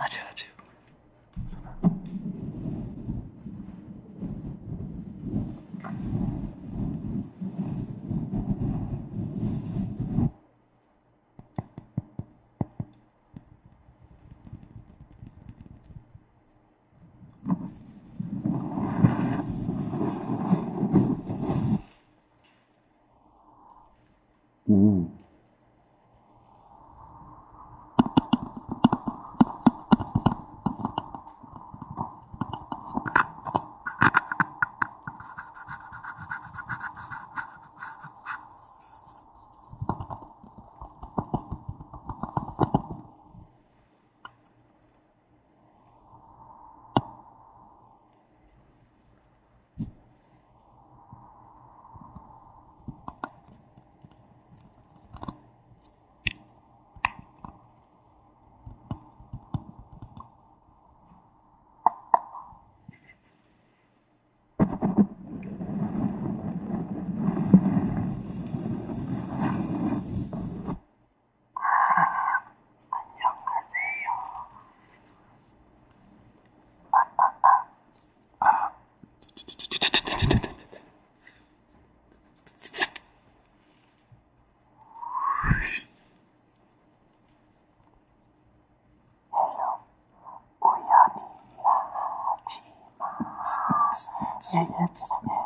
아요 맞아요. 음. minutes. minutes.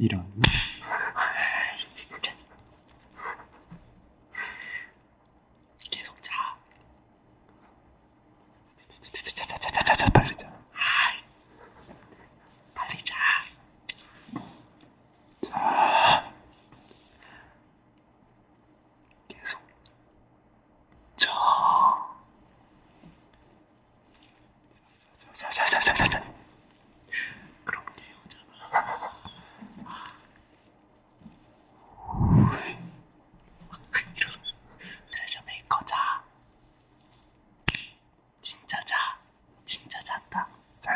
이런. 자자자자자자.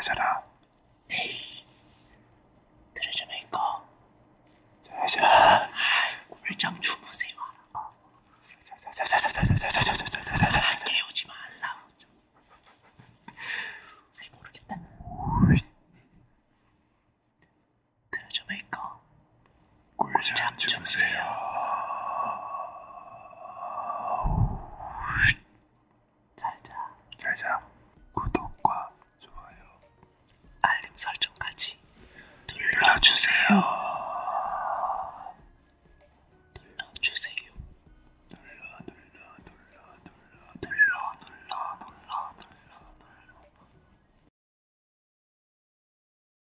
said, ah,